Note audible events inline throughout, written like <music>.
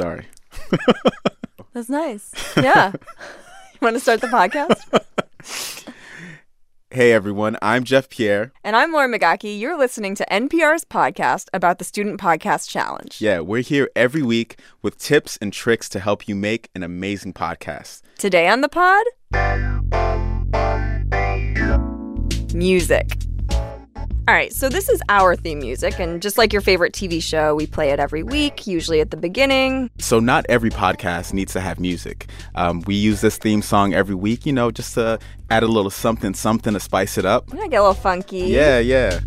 Sorry. That's nice. Yeah. <laughs> you want to start the podcast? <laughs> Hey everyone, I'm Jeff Pierre. And I'm Lauren Migaki. You're listening to NPR's podcast about the Student Podcast Challenge. Yeah, we're here every week with tips and tricks to help you make an amazing podcast. Today on the pod, music. All right, so this is our theme music, and just like your favorite TV show, we play it every week, usually at the beginning. So, not every podcast needs to have music. Um, we use this theme song every week, you know, just to add a little something, something to spice it up. Yeah, get a little funky. Yeah, yeah.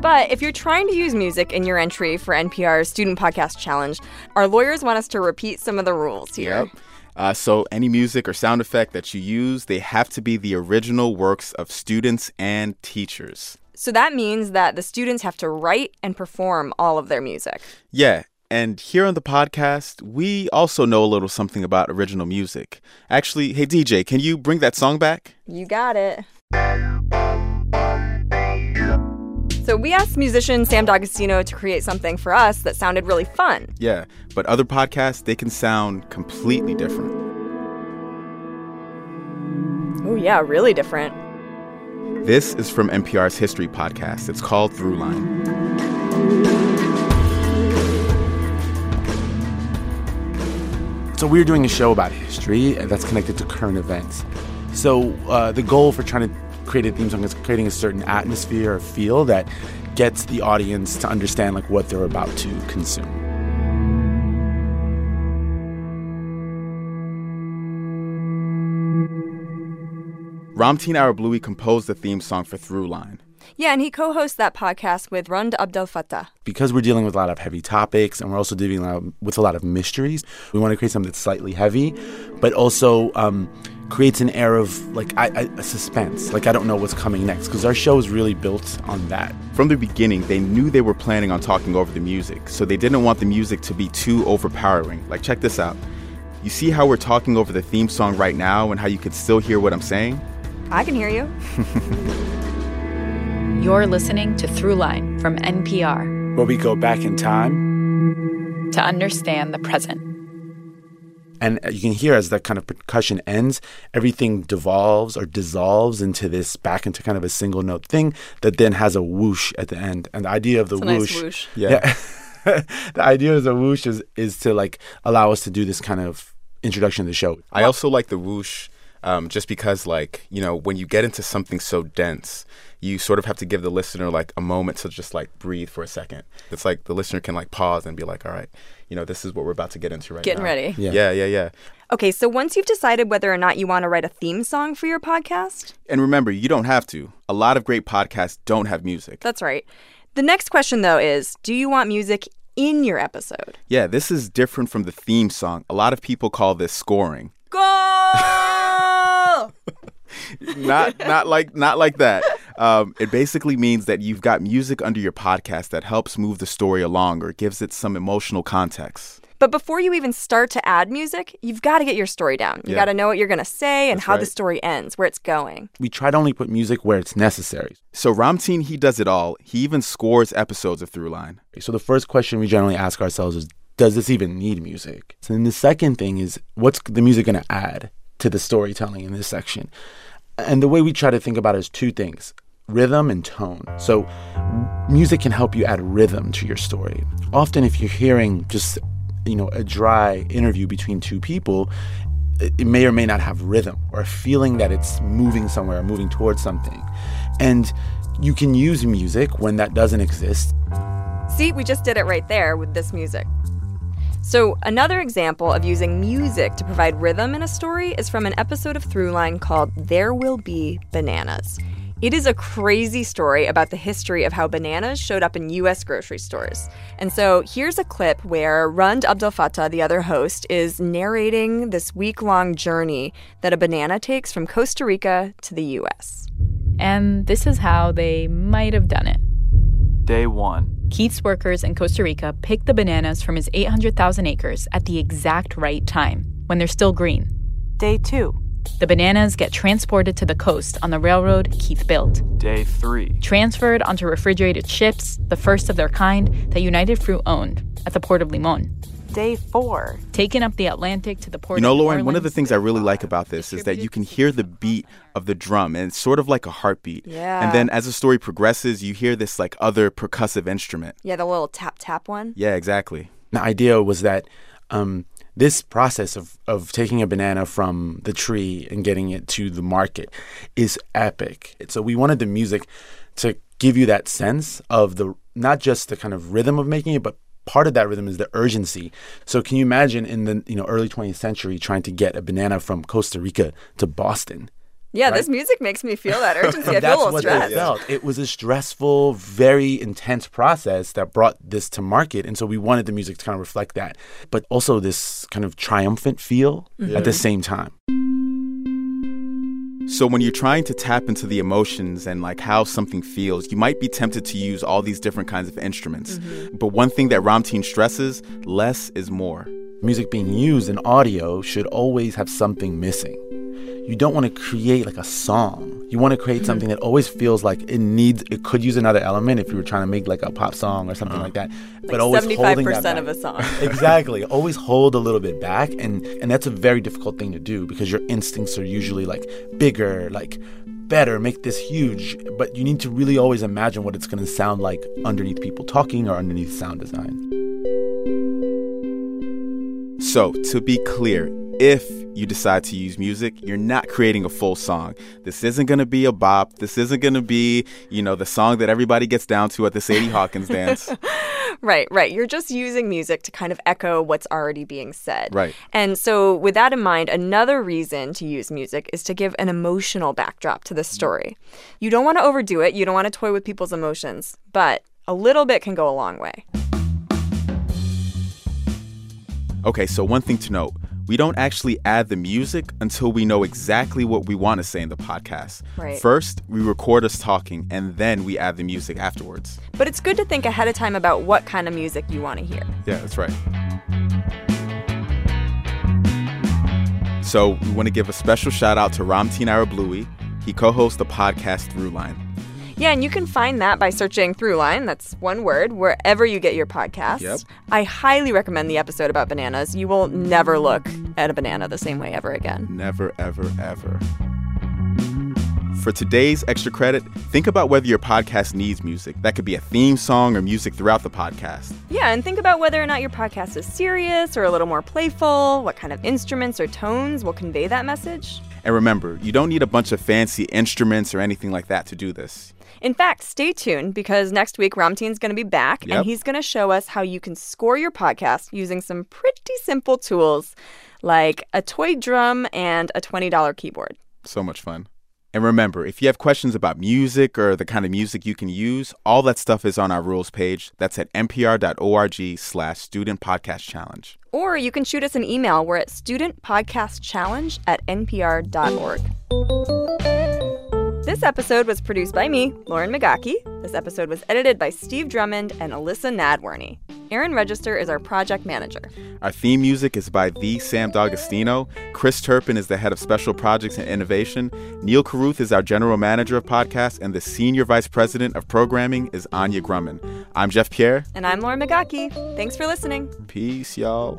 But if you're trying to use music in your entry for NPR's Student Podcast Challenge, our lawyers want us to repeat some of the rules here. Yep. Uh, so any music or sound effect that you use, they have to be the original works of students and teachers. So that means that the students have to write and perform all of their music. Yeah. And here on the podcast, we also know a little something about original music. Actually, hey DJ, can you bring that song back? You got it. So we asked musician Sam D'Agostino to create something for us that sounded really fun. Yeah, but other podcasts, they can sound completely different. Oh, yeah, really different. This is from NPR's history podcast. It's called Throughline. So we're doing a show about history that's connected to current events. So uh, the goal for trying to create a theme song is creating a certain atmosphere or feel that gets the audience to understand like what they're about to consume. Ramtin Arablouei composed the theme song for Throughline. Yeah, and he co hosts that podcast with Rund Abdelfatah. Because we're dealing with a lot of heavy topics and we're also dealing with a lot of mysteries, we want to create something that's slightly heavy, but also um, creates an air of like I, I, a suspense. Like I don't know what's coming next because our show is really built on that. From the beginning, they knew they were planning on talking over the music, so they didn't want the music to be too overpowering. Like, check this out. You see how we're talking over the theme song right now and how you can still hear what I'm saying? I can hear you. <laughs> You're listening to Throughline from NPR, where we go back in time to understand the present. And uh, you can hear as that kind of percussion ends, everything devolves or dissolves into this back into kind of a single note thing that then has a whoosh at the end. And the idea of the whoosh, nice whoosh, yeah, yeah. <laughs> the idea of the whoosh is is to like allow us to do this kind of introduction to the show. I also like the whoosh um, just because like you know when you get into something so dense you sort of have to give the listener like a moment to just like breathe for a second. It's like the listener can like pause and be like all right you know this is what we're about to get into right now. getting now. ready. Yeah. yeah yeah yeah. Okay so once you've decided whether or not you want to write a theme song for your podcast? And remember you don't have to. A lot of great podcasts don't have music. That's right. The next question though is do you want music in your episode? Yeah this is different from the theme song. A lot of people call this scoring Goal! Not not like not like that. Um, it basically means that you've got music under your podcast that helps move the story along or gives it some emotional context. But before you even start to add music, you've got to get your story down. You Yeah. got to know what you're going to say and That's how the story ends, where it's going. We try to only put music where it's necessary. So Ramtin, he does it all. He even scores episodes of Throughline. So the first question we generally ask ourselves is does this even need music? So then the second thing is what's the music going to add to the storytelling in this section? And the way we try to think about it is two things rhythm and tone. So music can help you add rhythm to your story. Often if you're hearing just you know a dry interview between two people, it may or may not have rhythm or a feeling that it's moving somewhere or moving towards something. And you can use music when that doesn't exist See, we just did it right there with this music. So, another example of using music to provide rhythm in a story is from an episode of Throughline called There Will Be Bananas. It is a crazy story about the history of how bananas showed up in US grocery stores. And so here's a clip where Rund Abdelfatah, the other host, is narrating this week long journey that a banana takes from Costa Rica to the US. And this is how they might have done it. Day 1. Keith's workers in Costa Rica pick the bananas from his 800,000 acres at the exact right time, when they're still green. Day 2. The bananas get transported to the coast on the railroad Keith built, Day 3. transferred onto refrigerated ships, the first of their kind that United Fruit owned, at the port of Limon. Day 4. Taking up the Atlantic to the port You know, of New Lauren, one of the things I really like about this is that you can hear the beat of the drum, and it's sort of like a heartbeat. Yeah. And then as the story progresses, you hear this like other percussive instrument. Yeah, the little tap tap one. Yeah, exactly. The idea was that um, this process of, of taking a banana from the tree and getting it to the market is epic. So we wanted the music to give you that sense of the not just the kind of rhythm of making it, but part of that rhythm is the urgency. So can you imagine in the you know early 20th century trying to get a banana from Costa Rica to Boston? Yeah, this music makes me feel that <laughs> urgency. I feel a That's little what stressed. they felt. It was a stressful, very intense process that brought this to market, and so we wanted the music to kind of reflect that, but also this kind of triumphant feel at the mm-hmm. same time. So when you're trying to tap into the emotions and like how something feels, you might be tempted to use all these different kinds of instruments. Mm-hmm. But one thing that Ramtin stresses, less is more. Music being used in audio should always have something missing. You don't want to create like a song. You want to create mm-hmm. something that always feels like it needs. It could use another element if you were trying to make like a pop song or something uh-huh. like that. But always holding that 75% back. of a song. <laughs> exactly. Always hold a little bit back, and and that's a very difficult thing to do because your instincts are usually like bigger, like better, make this huge. But you need to really always imagine what it's going to sound like underneath people talking or underneath sound design. So, to be clear, if you decide to use music, you're not creating a full song. This isn't going to be a bop. This isn't going to be, you know, the song that everybody gets down to at the Sadie Hawkins <laughs> dance. Right, right. You're just using music to kind of echo what's already being said. Right. And so, with that in mind, another reason to use music is to give an emotional backdrop to the story. You don't want to overdo it, you don't want to toy with people's emotions, but a little bit can go a long way. Okay, so one thing to note we don't actually add the music until we know exactly what we want to say in the podcast. Right. First, we record us talking, and then we add the music afterwards. But it's good to think ahead of time about what kind of music you want to hear. Yeah, that's right. So we want to give a special shout out to Ramtin Arablouei. He co-hosts the podcast Throughline. Yeah, and you can find that by searching Throughline, that's one word, wherever you get your podcasts. Yep. I highly recommend the episode about bananas. You will never look at a banana the same way ever again. Never, ever, ever. For today's extra credit, think about whether your podcast needs music. That could be a theme song or music throughout the podcast. Yeah, and think about whether or not your podcast is serious or a little more playful, what kind of instruments or tones will convey that message. And remember, you don't need a bunch of fancy instruments or anything like that to do this. In fact, stay tuned because next week Ramtin's going to be back Yep. and he's going to show us how you can score your podcast using some pretty simple tools like a toy drum and a $20 keyboard. So much fun. And remember, if you have questions about music or the kind of music you can use, all that stuff is on our rules page. That's at npr.org slash student podcast challenge. Or you can shoot us an email. We're at studentpodcastchallenge at npr.org. This episode was produced by me, Lauren Migaki. This episode was edited by Steve Drummond and Elissa Nadworny. Aaron Register is our project manager. Our theme music is by the Sam D'Agostino. Chris Turpin is the head of special projects and innovation. Neal Carruth is our general manager of podcasts, and the senior vice president of programming is Anya Grundmann. I'm Jeff Pierre. And I'm Lauren Migaki. Thanks for listening. Peace, y'all.